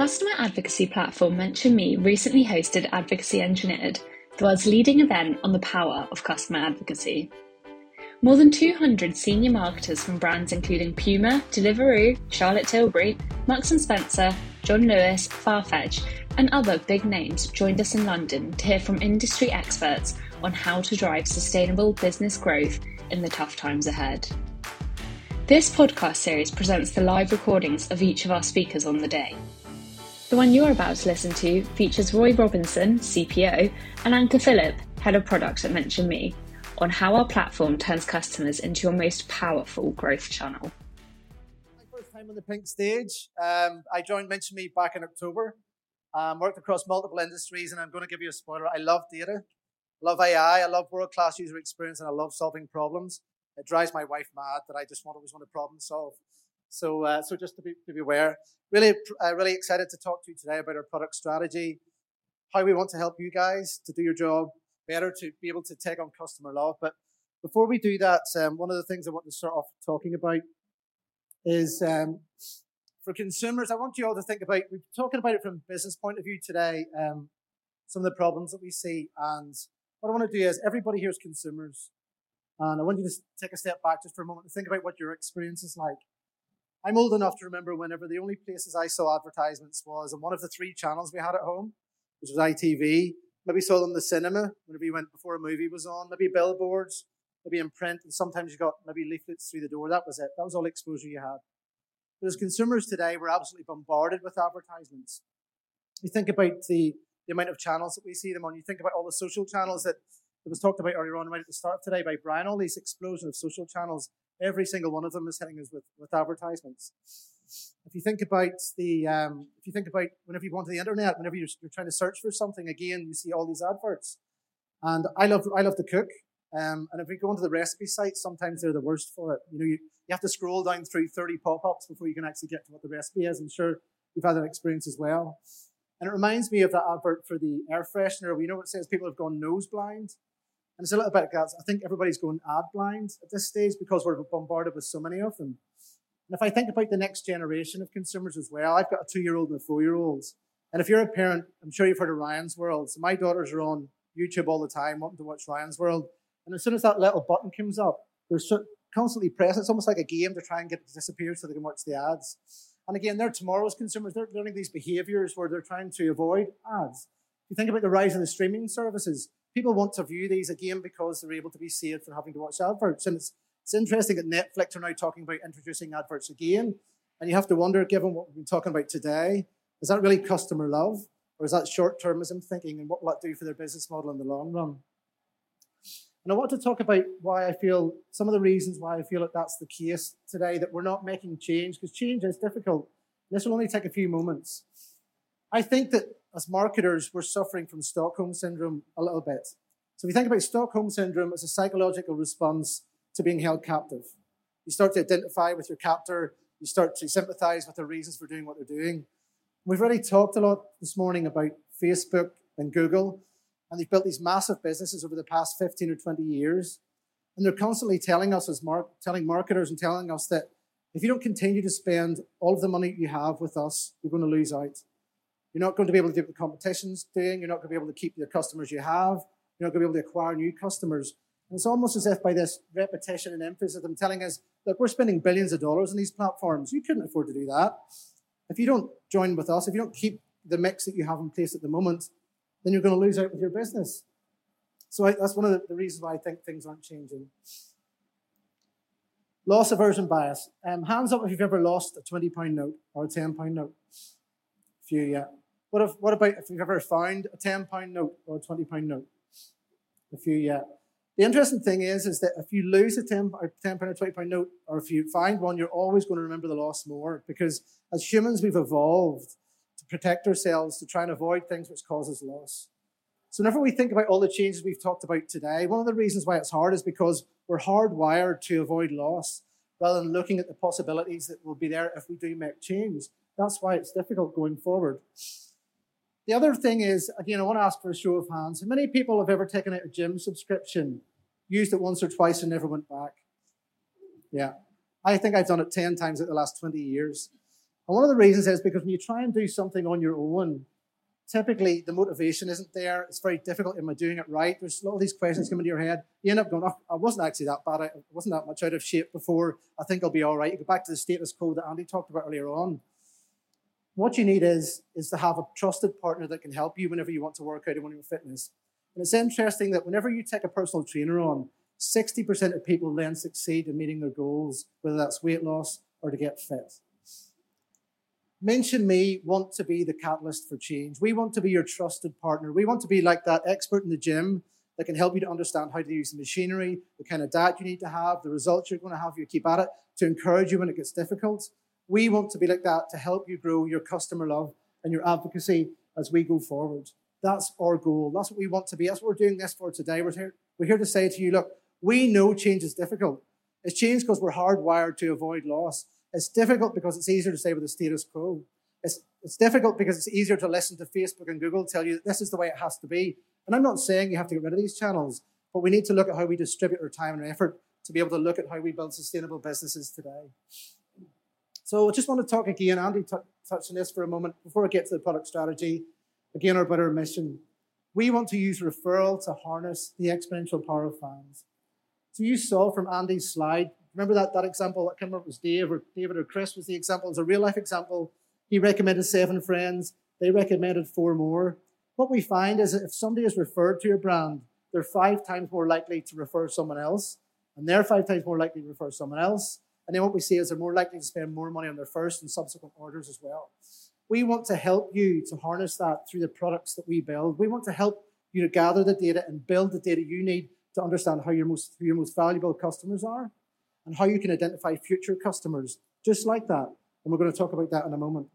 Customer advocacy platform Mention Me recently hosted Advocacy Engineered, the world's leading event on the power of customer advocacy. More than 200 senior marketers from brands including Puma, Deliveroo, Charlotte Tilbury, Marks & Spencer, John Lewis, Farfetch, and other big names joined us in London to hear from industry experts on how to drive sustainable business growth in the tough times ahead. This podcast series presents the live recordings of each of our speakers on the day. The one you're about to listen to features Roy Robinson, CPO, and Anca Filip, Head of Product at Mention Me, on how our platform turns customers into your most powerful growth channel. My first time on the pink stage. Um, I joined Mention Me back in October. Um, worked across multiple industries, and I'm going to give you a spoiler. I love data, love AI, I love world class user experience, and I love solving problems. It drives my wife mad that I just want always want to problem solve. So, uh, so just to be, to be aware, really, uh, really excited to talk to you today about our product strategy, how we want to help you guys to do your job better, to be able to take on customer love. But before we do that, um, one of the things I want to start off talking about is um, for consumers. I want you all to think about. We're talking about it from a business point of view today. Um, some of the problems that we see, and what I want to do is everybody here is consumers, and I want you to take a step back just for a moment and think about what your experience is like. I'm old enough to remember whenever the only places I saw advertisements was on one of the three channels we had at home, which was ITV. Maybe saw them in the cinema whenever you went before a movie was on. Maybe billboards, maybe in print, and sometimes you got maybe leaflets through the door. That was it. That was all exposure you had. But as consumers today, we're absolutely bombarded with advertisements. You think about the, the amount of channels that we see them on. You think about all the social channels that it was talked about earlier on right at the start today by Brian, all these explosion of social channels Every single one of them is hitting us with, with advertisements. If you think about the, um, if you think about whenever you go onto the internet, whenever you're, you're, trying to search for something, again, you see all these adverts. And I love, I love to cook. Um, and if we go onto the recipe sites, sometimes they're the worst for it. You know, you, you have to scroll down through 30 pop-ups before you can actually get to what the recipe is. I'm sure you've had that experience as well. And it reminds me of that advert for the air freshener. We know it says people have gone nose blind. And it's a little bit, guys, I think everybody's going ad blind at this stage because we're bombarded with so many of them. And if I think about the next generation of consumers as well, I've got a two year old and a four year old. And if you're a parent, I'm sure you've heard of Ryan's World. So my daughters are on YouTube all the time, wanting to watch Ryan's World. And as soon as that little button comes up, they're constantly pressing. It's almost like a game to try and get it to disappear so they can watch the ads. And again, they're tomorrow's consumers. They're learning these behaviors where they're trying to avoid ads. If you think about the rise of the streaming services, people want to view these again because they're able to be saved from having to watch adverts. And it's, it's interesting that Netflix are now talking about introducing adverts again. And you have to wonder, given what we've been talking about today, is that really customer love? Or is that short termism thinking? And what will that do for their business model in the long run? And I want to talk about why I feel, some of the reasons why I feel that that's the case today, that we're not making change, because change is difficult. This will only take a few moments. I think that as marketers, we're suffering from Stockholm syndrome a little bit. So if you think about Stockholm syndrome as a psychological response to being held captive, you start to identify with your captor, you start to sympathize with their reasons for doing what they're doing. We've already talked a lot this morning about Facebook and Google, and they've built these massive businesses over the past 15 or 20 years. And they're constantly telling us, as mar- telling marketers and telling us that if you don't continue to spend all of the money you have with us, you're going to lose out. You're not going to be able to do what the competition's doing. You're not going to be able to keep the customers you have. You're not going to be able to acquire new customers. And it's almost as if by this repetition and emphasis them telling us, look, we're spending billions of dollars on these platforms. You couldn't afford to do that. If you don't join with us, if you don't keep the mix that you have in place at the moment, then you're going to lose out with your business. So I, that's one of the, the, reasons why I think things aren't changing. Loss aversion bias. Um, hands up if you've ever lost a £20 note or a £10 note. Few, yeah. What, if, what about if you've ever found a £10 note or a £20 note? A few, yeah. The interesting thing is, is that if you lose a 10, or 10 pound or 20 pound note, or if you find one, you're always going to remember the loss more because as humans, we've evolved to protect ourselves, to try and avoid things which causes loss. So whenever we think about all the changes we've talked about today, one of the reasons why it's hard is because we're hardwired to avoid loss rather than looking at the possibilities that will be there if we do make change. That's why it's difficult going forward. The other thing is, again, I want to ask for a show of hands. How many people have ever taken out a gym subscription, used it once or twice, and never went back? Yeah. I think I've done it 10 times in the last 20 years. And one of the reasons is because when you try and do something on your own, typically the motivation isn't there. It's very difficult. Am I doing it right? There's a lot of these questions come into your head. You end up going, oh, I wasn't actually that bad. I wasn't that much out of shape before. I think I'll be all right. You go back to the status quo that Andy talked about earlier on. What you need is, is to have a trusted partner that can help you whenever you want to work out and want your fitness. And it's interesting that whenever you take a personal trainer on, 60% of people then succeed in meeting their goals, whether that's weight loss or to get fit. Mention Me want to be the catalyst for change. We want to be your trusted partner. We want to be like that expert in the gym that can help you to understand how to use the machinery, the kind of diet you need to have, the results you're going to have if you keep at it, to encourage you when it gets difficult. We want to be like that to help you grow your customer love and your advocacy as we go forward. That's our goal. That's what we want to be. That's what we're doing this for today. We're here, we're here to say to you, look, we know change is difficult. It's change because we're hardwired to avoid loss. It's difficult because it's easier to stay with the status quo. It's, it's difficult because it's easier to listen to Facebook and Google tell you that this is the way it has to be. And I'm not saying you have to get rid of these channels, but we need to look at how we distribute our time and effort to be able to look at how we build sustainable businesses today. So I just want to talk again, Andy t- touched on this for a moment before I get to the product strategy. Again, our better mission. We want to use referral to harness the exponential power of fans. So you saw from Andy's slide Remember that, that example? I can't remember it was Dave or David or Chris was the example. It's a real life example. He recommended seven friends. They recommended four more. What we find is that if somebody is referred to your brand, they're five times more likely to refer someone else, and they're five times more likely to refer someone else. And then what we see is they're more likely to spend more money on their first and subsequent orders as well. We want to help you to harness that through the products that we build. We want to help you to gather the data and build the data you need to understand how your most, who your most valuable customers are and how you can identify future customers just like that. And we're going to talk about that in a moment.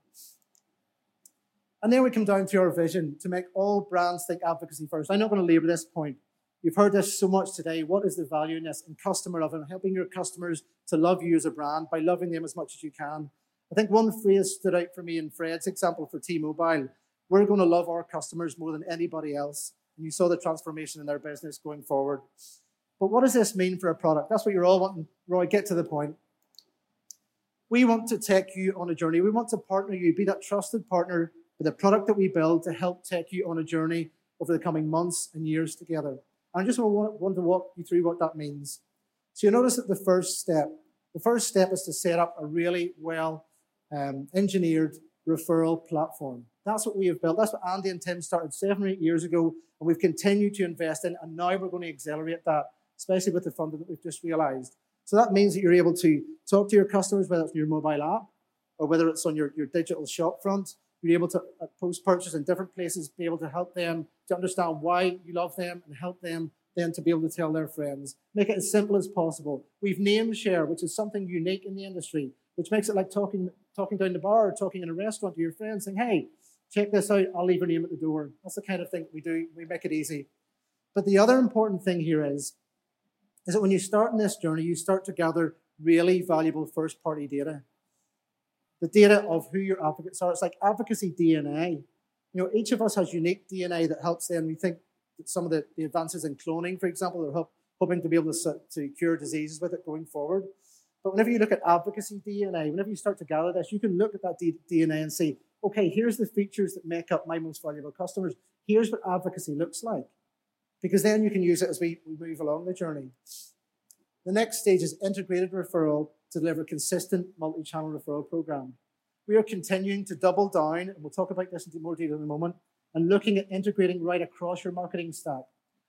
And then we come down to our vision to make all brands think advocacy first. I'm not going to labor this point. You've heard this so much today. What is the value in this? And customer love and helping your customers to love you as a brand by loving them as much as you can. I think one phrase stood out for me in Fred's example for T-Mobile. We're going to love our customers more than anybody else. And you saw the transformation in their business going forward. But what does this mean for a product? That's what you're all wanting. Roy, get to the point. We want to take you on a journey. We want to partner you, be that trusted partner with the product that we build to help take you on a journey over the coming months and years together. I just want, to walk you through what that means. So you notice that the first step, the first step is to set up a really well um, engineered referral platform. That's what we have built. That's what Andy and Tim started seven or eight years ago, and we've continued to invest in, and now we're going to accelerate that especially with the funding that we've just realized. So that means that you're able to talk to your customers, whether it's your mobile app or whether it's on your, your digital shop front. You're able to, uh, post purchase in different places, be able to help them to understand why you love them and help them then to be able to tell their friends. Make it as simple as possible. We've name share, which is something unique in the industry, which makes it like talking, talking down the bar or talking in a restaurant to your friends saying, hey, check this out. I'll leave your name at the door. That's the kind of thing we do. We make it easy. But the other important thing here is is that when you start in this journey, you start to gather really valuable first party data. The data of who your advocates are. It's like advocacy DNA. You know, each of us has unique DNA that helps them. We think that some of the, the advances in cloning, for example, are hoping to be able to, to cure diseases with it going forward. But whenever you look at advocacy DNA, whenever you start to gather this, you can look at that D- DNA and say, okay, here's the features that make up my most valuable customers. Here's what advocacy looks like because then you can use it as we, we move along the journey. The next stage is integrated referral to deliver a consistent multi-channel referral program. We are continuing to double down, and we'll talk about this in more detail in a moment, and looking at integrating right across your marketing stack.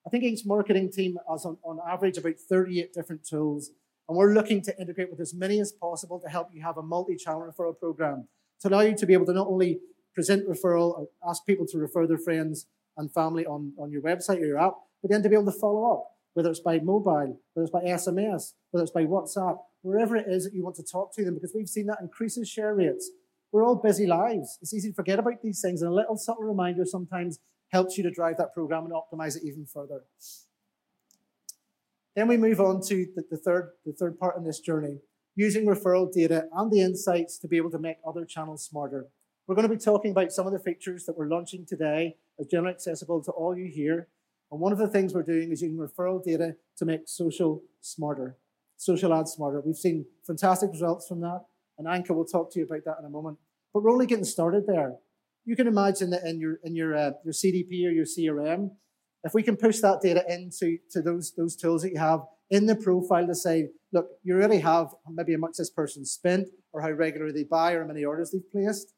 I think each marketing team has on, on average about 38 different tools, and we're looking to integrate with as many as possible to help you have a multi-channel referral program to allow you to be able to not only present referral or ask people to refer their friends and family on, on your website or your app, but then to be able to follow up, whether it's by mobile, whether it's by SMS, whether it's by WhatsApp, wherever it is that you want to talk to them, because we've seen that increases share rates. We're all busy lives. It's easy to forget about these things, and a little subtle reminder sometimes helps you to drive that program and optimize it even further. Then we move on to the, the, third, the third part in this journey, using referral data and the insights to be able to make other channels smarter. We're going to be talking about some of the features that we're launching today as generally accessible to all you here. And one of the things we're doing is using referral data to make social smarter, social ads smarter. We've seen fantastic results from that, and Anca will talk to you about that in a moment. but we're only getting started there. You can imagine that in your in your uh, your CDP or your CRM, if we can push that data into to those those tools that you have in the profile to say, look, you really have maybe how much this person spent or how regularly they buy or how many orders they've placed.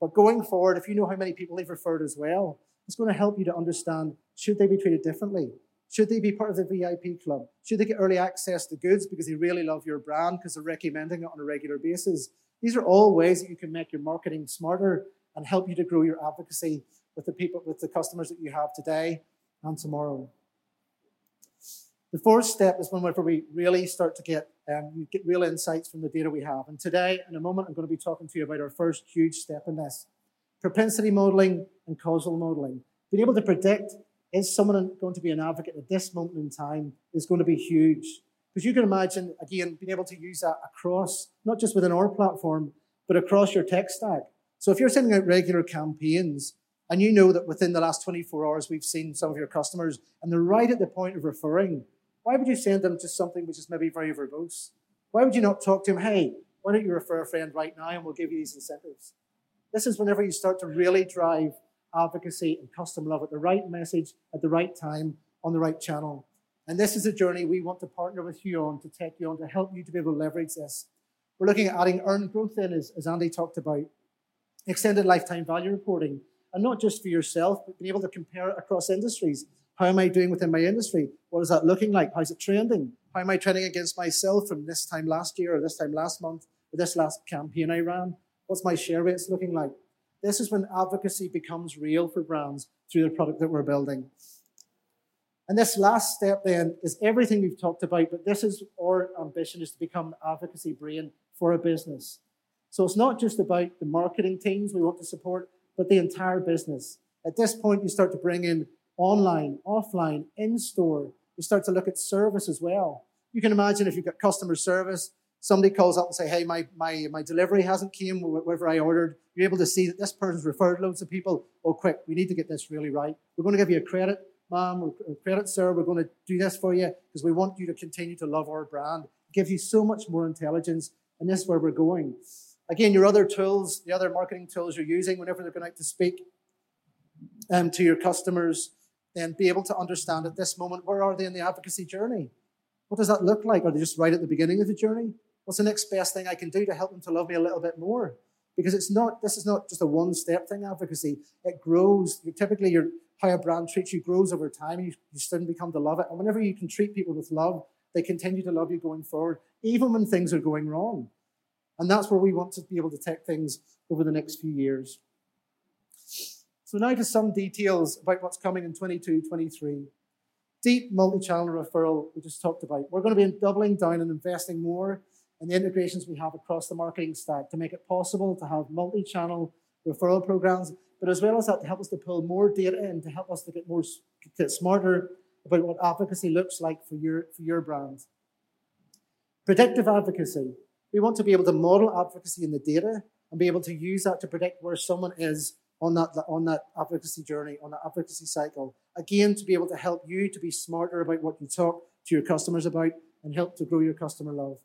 But going forward, if you know how many people they've referred as well, it's going to help you to understand should they be treated differently? Should they be part of the VIP club? Should they get early access to goods because they really love your brand because they're recommending it on a regular basis? These are all ways that you can make your marketing smarter and help you to grow your advocacy with the people, with the customers that you have today and tomorrow. The fourth step is whenever we really start to get um, get real insights from the data we have. And today, in a moment, I'm going to be talking to you about our first huge step in this: propensity modeling and causal modeling. Being able to predict is someone going to be an advocate at this moment in time is going to be huge. Because you can imagine, again, being able to use that across, not just within our platform, but across your tech stack. So if you're sending out regular campaigns and you know that within the last 24 hours we've seen some of your customers and they're right at the point of referring, why would you send them to something which is maybe very verbose? Why would you not talk to them, hey, why don't you refer a friend right now and we'll give you these incentives? This is whenever you start to really drive advocacy and customer love at the right message at the right time on the right channel. And this is a journey we want to partner with you on to take you on to help you to be able to leverage this. We're looking at adding earned growth in, as, as Andy talked about, extended lifetime value reporting, and not just for yourself, but being able to compare it across industries. How am I doing within my industry? What is that looking like? How's it trending? How am I trending against myself from this time last year or this time last month or this last campaign I ran? What's my share rates looking like? This is when advocacy becomes real for brands through the product that we're building. And this last step then is everything we've talked about, but this is our ambition is to become advocacy brain for a business. So it's not just about the marketing teams we want to support, but the entire business. At this point, you start to bring in online, offline, in store. You start to look at service as well. You can imagine if you've got customer service, somebody calls up and say, hey, my, my, my delivery hasn't came, whatever I ordered. You're able to see that this person's referred loads of people. Oh, quick, we need to get this really right. We're going to give you a credit, ma'am, or credit, sir. We're going to do this for you because we want you to continue to love our brand. It gives you so much more intelligence, and this is where we're going. Again, your other tools, the other marketing tools you're using whenever they're going out to speak um, to your customers, then be able to understand at this moment where are they in the advocacy journey? What does that look like? Are they just right at the beginning of the journey? What's the next best thing I can do to help them to love me a little bit more? Because it's not, this is not just a one step thing, advocacy. It grows. You, typically, your, how a brand treats you grows over time. You, you soon become to love it. And whenever you can treat people with love, they continue to love you going forward, even when things are going wrong. And that's where we want to be able to take things over the next few years. So now to some details about what's coming in 22, 23. Deep multi-channel referral we just talked about. We're going to be doubling down and investing more and the integrations we have across the marketing stack to make it possible to have multi-channel referral programs, but as well as that to help us to pull more data in to help us to get more get smarter about what advocacy looks like for your for your brand. Predictive advocacy. We want to be able to model advocacy in the data and be able to use that to predict where someone is on that on that advocacy journey, on that advocacy cycle. Again, to be able to help you to be smarter about what you talk to your customers about and help to grow your customer love.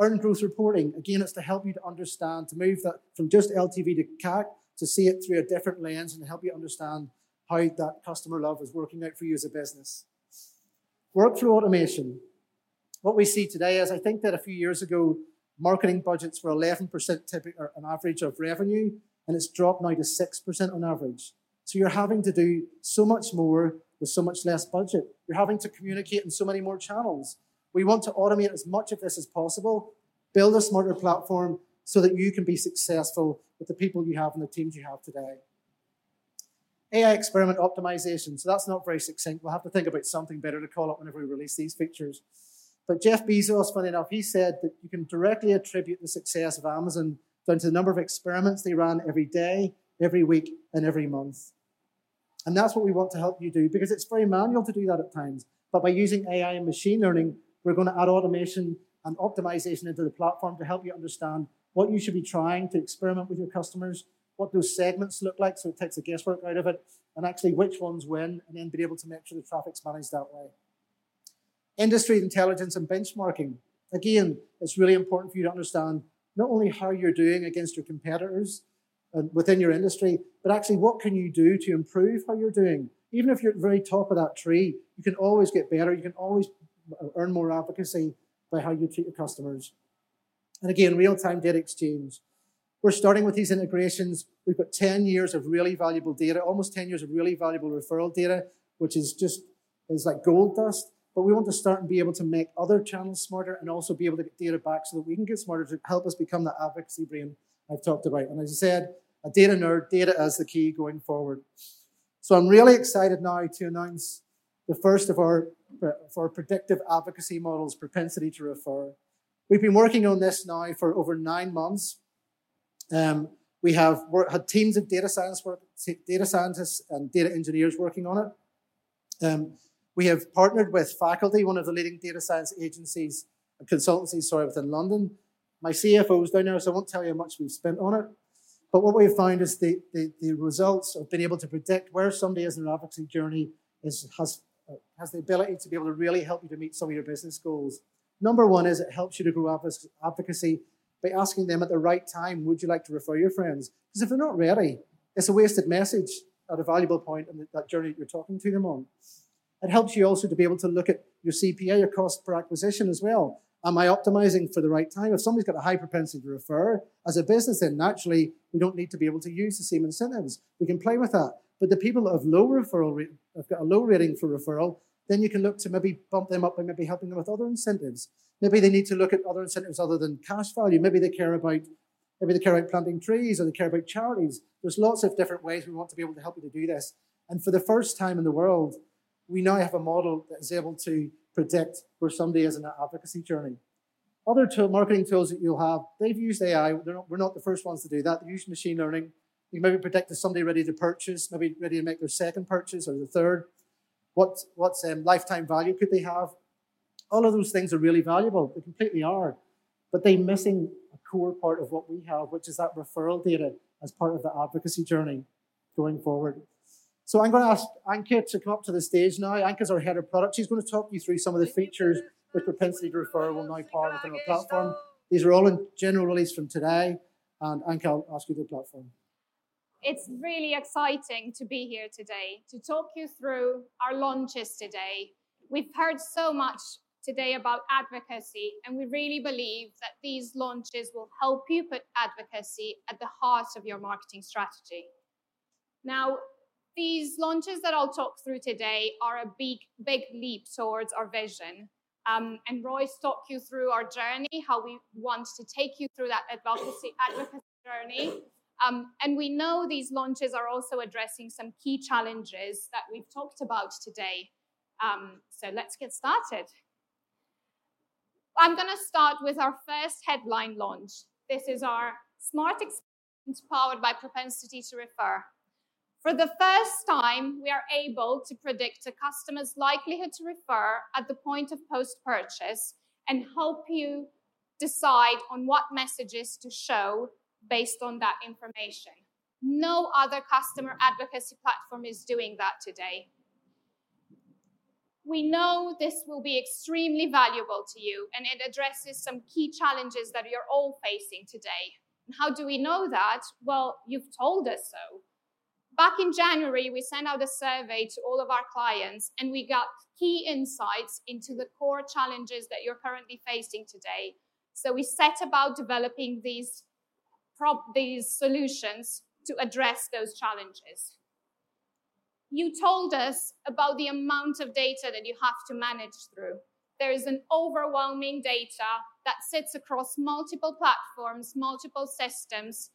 Earned growth reporting, again, it's to help you to understand, to move that from just LTV to CAC, to see it through a different lens and help you understand how that customer love is working out for you as a business. Workflow automation. What we see today is I think that a few years ago, marketing budgets were 11% typical, an average of revenue, and it's dropped now to 6% on average. So you're having to do so much more with so much less budget. You're having to communicate in so many more channels. We want to automate as much of this as possible, build a smarter platform so that you can be successful with the people you have and the teams you have today. AI experiment optimization. So that's not very succinct. We'll have to think about something better to call it whenever we release these features. But Jeff Bezos, funny enough, he said that you can directly attribute the success of Amazon down to the number of experiments they ran every day, every week, and every month. And that's what we want to help you do because it's very manual to do that at times. But by using AI and machine learning, we're going to add automation and optimization into the platform to help you understand what you should be trying to experiment with your customers, what those segments look like, so it takes the guesswork out of it, and actually which ones win, and then be able to make sure the traffic's managed that way. Industry intelligence and benchmarking. Again, it's really important for you to understand not only how you're doing against your competitors and within your industry, but actually what can you do to improve how you're doing. Even if you're at the very top of that tree, you can always get better. You can always earn more advocacy by how you treat your customers. And again, real-time data exchange. We're starting with these integrations. We've got 10 years of really valuable data, almost 10 years of really valuable referral data, which is just is like gold dust. But we want to start and be able to make other channels smarter and also be able to get data back so that we can get smarter to help us become the advocacy brain I've talked about. And as I said, a data nerd, data as the key going forward. So I'm really excited now to announce the first of our, four predictive advocacy models, propensity to refer. We've been working on this now for over nine months. Um, we have had teams of data science work, data scientists and data engineers working on it. Um, we have partnered with faculty, one of the leading data science agencies and consultancies, sorry, within London. My CFO is down there, so I won't tell you how much we've spent on it. But what we've found is the, the, the results of being able to predict where somebody is in their advocacy journey is, has, has the ability to be able to really help you to meet some of your business goals. Number one is it helps you to grow advocacy by asking them at the right time, would you like to refer your friends? Because if they're not ready, it's a wasted message at a valuable point in that journey that you're talking to them on. It helps you also to be able to look at your CPA, your cost per acquisition as well. Am I optimizing for the right time? If somebody's got a high propensity to refer, as a business, then naturally we don't need to be able to use the same incentives. We can play with that. But the people that have low referral rate, have got a low rating for referral, then you can look to maybe bump them up by maybe helping them with other incentives. Maybe they need to look at other incentives other than cash value. Maybe they care about maybe they care about planting trees or they care about charities. There's lots of different ways we want to be able to help you to do this. And for the first time in the world, we now have a model that is able to predict where somebody is in that advocacy journey. Other tool, marketing tools that you'll have, they've used AI. Not, we're not the first ones to do that. They use machine learning. You maybe predict if somebody ready to purchase, maybe ready to make their second purchase or the third. What what's um, lifetime value could they have? All of those things are really valuable. They completely are, but they're missing a core part of what we have, which is that referral data as part of the advocacy journey going forward. So I'm going to ask Anca to come up to the stage now. Anca's our head of product. She's going to talk you through some of the features which propensity to refer will now power within our platform. These are all in general release from today. And Anca, I'll ask you the platform. It's really exciting to be here today to talk you through our launches today. We've heard so much today about advocacy, and we really believe that these launches will help you put advocacy at the heart of your marketing strategy. Now, these launches that I'll talk through today are a big, big leap towards our vision. Um, and Roy's talked you through our journey, how we want to take you through that advocacy, advocacy journey. Um, and we know these launches are also addressing some key challenges that we've talked about today. Um, so let's get started. I'm going to start with our first headline launch. This is our Smart Experience powered by Propensity to Refer. For the first time, we are able to predict a customer's likelihood to refer at the point of post purchase and help you decide on what messages to show based on that information. No other customer advocacy platform is doing that today. We know this will be extremely valuable to you and it addresses some key challenges that you're all facing today. How do we know that? Well, you've told us so. Back in January, we sent out a survey to all of our clients and we got key insights into the core challenges that you're currently facing today. So we set about developing these prop these solutions to address those challenges. You told us about the amount of data that you have to manage through. There is an overwhelming data that sits across multiple platforms, multiple systems.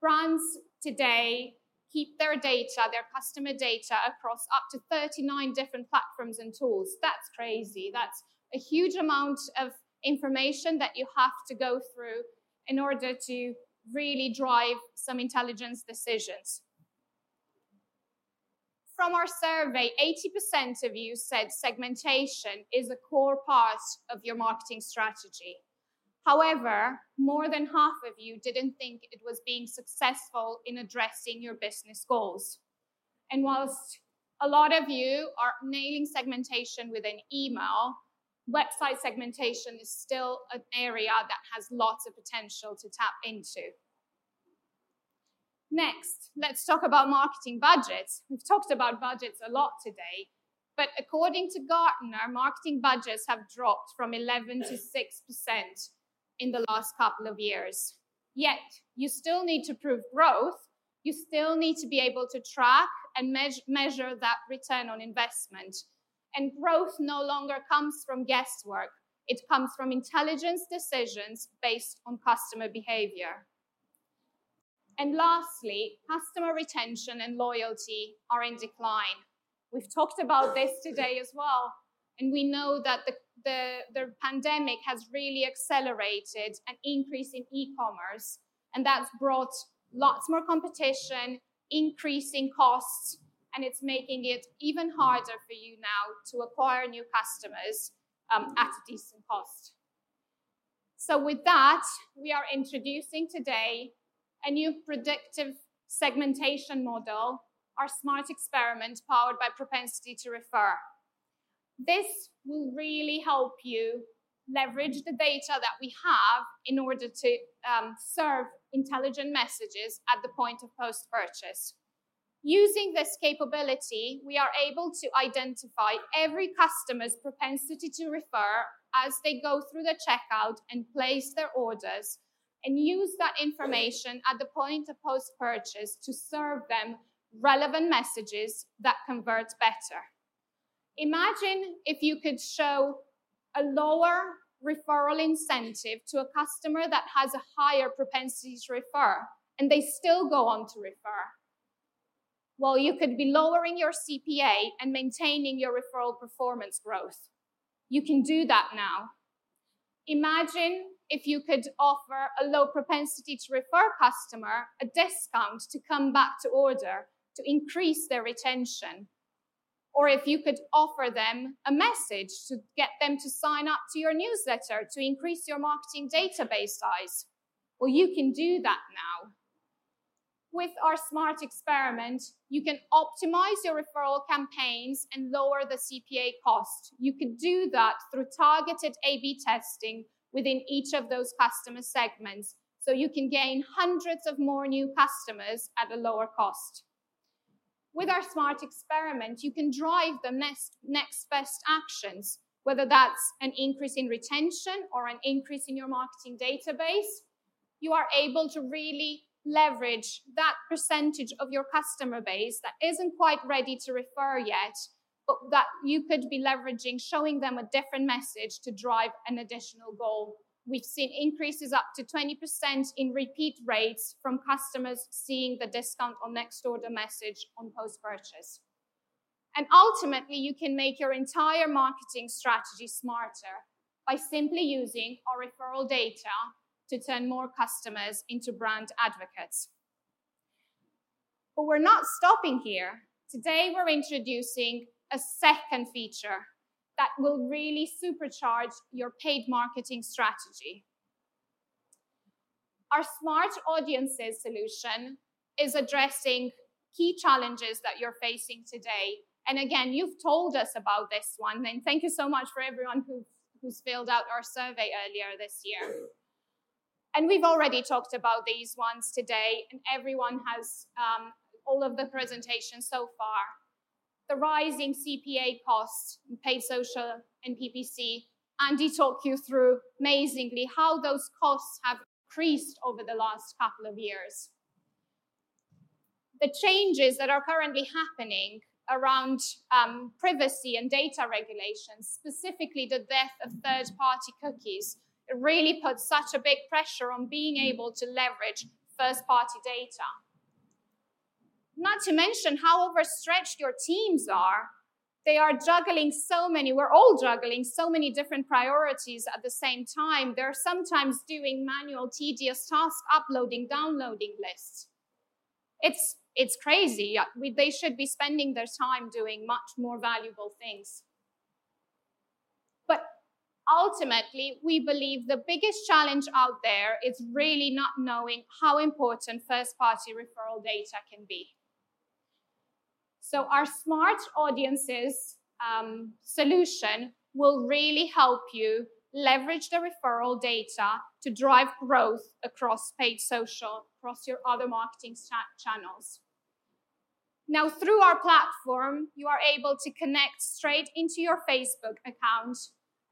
Brands today keep their data, their customer data, across up to 39 different platforms and tools. That's crazy. That's a huge amount of information that you have to go through in order to really drive some intelligence decisions. From our survey, 80% of you said segmentation is a core part of your marketing strategy. However, more than half of you didn't think it was being successful in addressing your business goals. And whilst a lot of you are nailing segmentation with an email, website segmentation is still an area that has lots of potential to tap into. Next, let's talk about marketing budgets. We've talked about budgets a lot today, but according to Gartner, marketing budgets have dropped from 11 to 6% in the last couple of years. Yet, you still need to prove growth. You still need to be able to track and me- measure that return on investment. And growth no longer comes from guesswork, it comes from intelligence decisions based on customer behavior. And lastly, customer retention and loyalty are in decline. We've talked about this today as well. And we know that the, the, the pandemic has really accelerated an increase in e commerce, and that's brought lots more competition, increasing costs, and it's making it even harder for you now to acquire new customers um, at a decent cost. So, with that, we are introducing today a new predictive segmentation model, our smart experiment powered by propensity to refer. This will really help you leverage the data that we have in order to um, serve intelligent messages at the point of post purchase. Using this capability, we are able to identify every customer's propensity to refer as they go through the checkout and place their orders and use that information at the point of post purchase to serve them relevant messages that convert better. Imagine if you could show a lower referral incentive to a customer that has a higher propensity to refer and they still go on to refer. Well, you could be lowering your CPA and maintaining your referral performance growth. You can do that now. Imagine if you could offer a low propensity to refer customer a discount to come back to order to increase their retention. Or if you could offer them a message to get them to sign up to your newsletter to increase your marketing database size. Well, you can do that now. With our smart experiment, you can optimize your referral campaigns and lower the CPA cost. You could do that through targeted A B testing within each of those customer segments. So you can gain hundreds of more new customers at a lower cost. With our smart experiment, you can drive the next, next best actions, whether that's an increase in retention or an increase in your marketing database. You are able to really leverage that percentage of your customer base that isn't quite ready to refer yet but that you could be leveraging, showing them a different message to drive an additional goal. We've seen increases up to 20% in repeat rates from customers seeing the discount on next order message on post purchase. And ultimately, you can make your entire marketing strategy smarter by simply using our referral data to turn more customers into brand advocates. But we're not stopping here. Today, we're introducing a second feature that will really supercharge your paid marketing strategy. Our smart audiences solution is addressing key challenges that you're facing today. And again, you've told us about this one, and thank you so much for everyone who, who's filled out our survey earlier this year. And we've already talked about these ones today, and everyone has um, all of the presentations so far the rising CPA costs, paid social and PPC. Andy talked you through amazingly how those costs have increased over the last couple of years. The changes that are currently happening around um, privacy and data regulations, specifically the death of third party cookies, really puts such a big pressure on being hmm. able to leverage first party data. Not to mention how overstretched your teams are. They are juggling so many, we're all juggling so many different priorities at the same time. They're sometimes doing manual, tedious tasks, uploading, downloading lists. It's, it's crazy. They should be spending their time doing much more valuable things. Ultimately, we believe the biggest challenge out there is really not knowing how important first party referral data can be. So our smart audiences um, solution will really help you leverage the referral data to drive growth across paid social, across your other marketing channels. Now, through our platform, you are able to connect straight into your Facebook account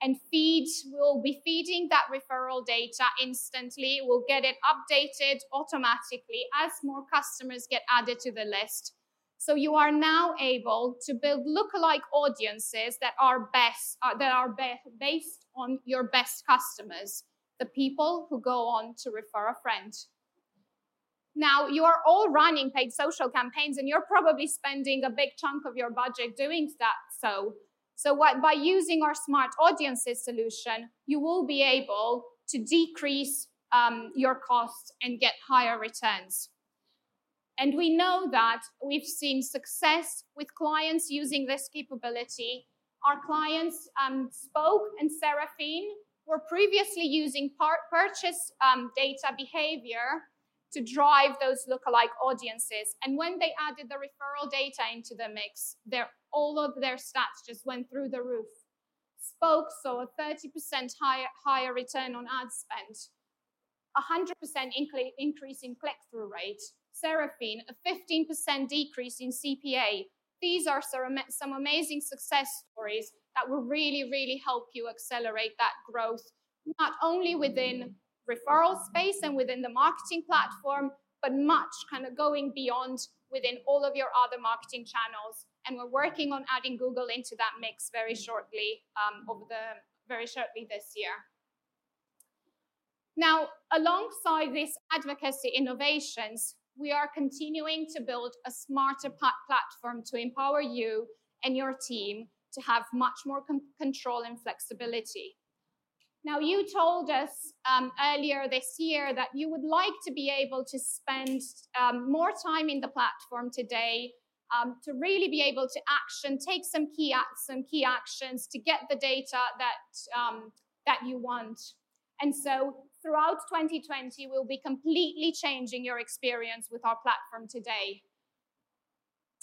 and feed, we'll be feeding that referral data instantly. We'll get it updated automatically as more customers get added to the list. So you are now able to build lookalike audiences that are best, uh, that are be- based on your best customers, the people who go on to refer a friend. Now, you are all running paid social campaigns and you're probably spending a big chunk of your budget doing that. So, so what, by using our smart audiences solution, you will be able to decrease um, your costs and get higher returns. And we know that we've seen success with clients using this capability. Our clients, um, Spoke and Seraphine, were previously using purchase um, data behavior to drive those lookalike audiences. And when they added the referral data into the mix, their, all of their stats just went through the roof. Spoke saw a 30% higher, higher return on ad spend, 100% increase in click through rate, Seraphine, a 15% decrease in CPA. These are some amazing success stories that will really, really help you accelerate that growth, not only within referral space and within the marketing platform, but much kind of going beyond within all of your other marketing channels. And we're working on adding Google into that mix very shortly, um, over the very shortly this year. Now, alongside these advocacy innovations, we are continuing to build a smarter platform to empower you and your team to have much more control and flexibility. Now, you told us um, earlier this year that you would like to be able to spend um, more time in the platform today um, to really be able to action, take some key some key actions to get the data that um, that you want. And so, throughout 2020, we'll be completely changing your experience with our platform today.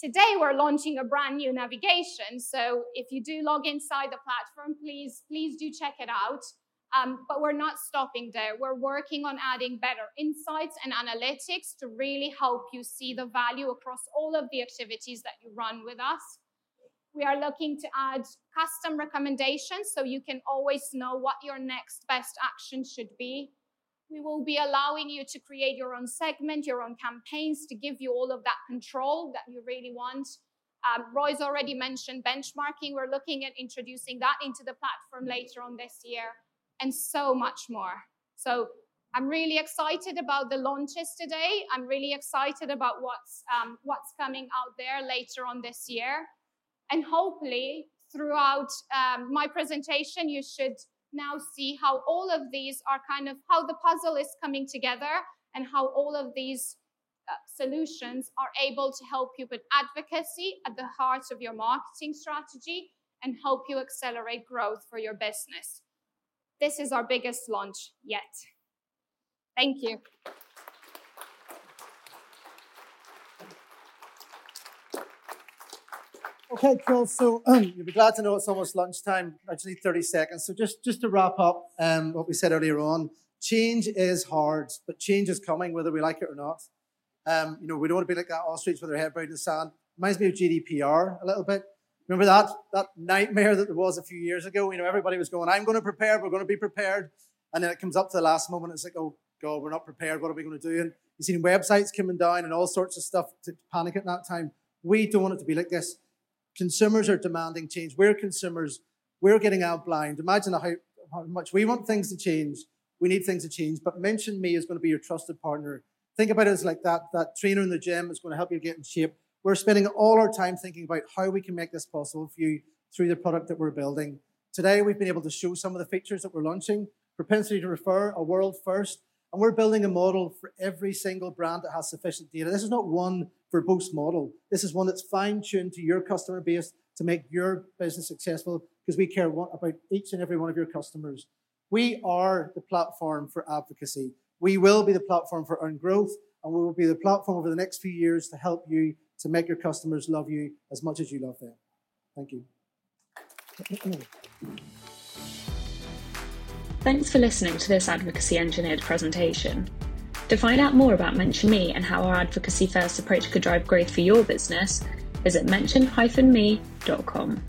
Today, we're launching a brand new navigation. So if you do log inside the platform, please, please do check it out. Um, but we're not stopping there. We're working on adding better insights and analytics to really help you see the value across all of the activities that you run with us. We are looking to add custom recommendations so you can always know what your next best action should be. We will be allowing you to create your own segment, your own campaigns to give you all of that control that you really want. Um, Roy's already mentioned benchmarking. We're looking at introducing that into the platform later on this year and so much more. So I'm really excited about the launches today. I'm really excited about what's um, what's coming out there later on this year, and hopefully throughout um, my presentation, you should now see how all of these are kind of how the puzzle is coming together and how all of these uh, solutions are able to help you put advocacy at the heart of your marketing strategy and help you accelerate growth for your business. This is our biggest launch yet. Thank you. Okay, cool. So um, you'll be glad to know it's almost lunchtime. Need 30 seconds. So just, just to wrap up um, what we said earlier on, change is hard, but change is coming whether we like it or not. Um, you know, we don't want to be like that ostrich with their head buried in the sand. Reminds me of GDPR a little bit. Remember that, that nightmare that there was a few years ago? You know, everybody was going, I'm going to prepare, we're going to be prepared. And then it comes up to the last moment, it's like, oh, God, we're not prepared. What are we going to do? And you've seen websites coming down and all sorts of stuff to panic at that time. We don't want it to be like this. Consumers are demanding change. We're consumers. We're getting out blind. Imagine how, how much we want things to change. We need things to change. But Mention Me is going to be your trusted partner. Think about it as like that, that trainer in the gym is going to help you get in shape. We're spending all our time thinking about how we can make this possible for you through the product that we're building. Today, we've been able to show some of the features that we're launching. Propensity to refer, a world first. And we're building a model for every single brand that has sufficient data. This is not one for Boost model. This is one that's fine tuned to your customer base to make your business successful because we care about each and every one of your customers. We are the platform for advocacy. We will be the platform for earned growth, and we will be the platform over the next few years to help you to make your customers love you as much as you love them. Thank you. Thanks for listening to this Advocacy Engineered presentation. To find out more about Mention Me and how our advocacy first approach could drive growth for your business, visit mention-me.com.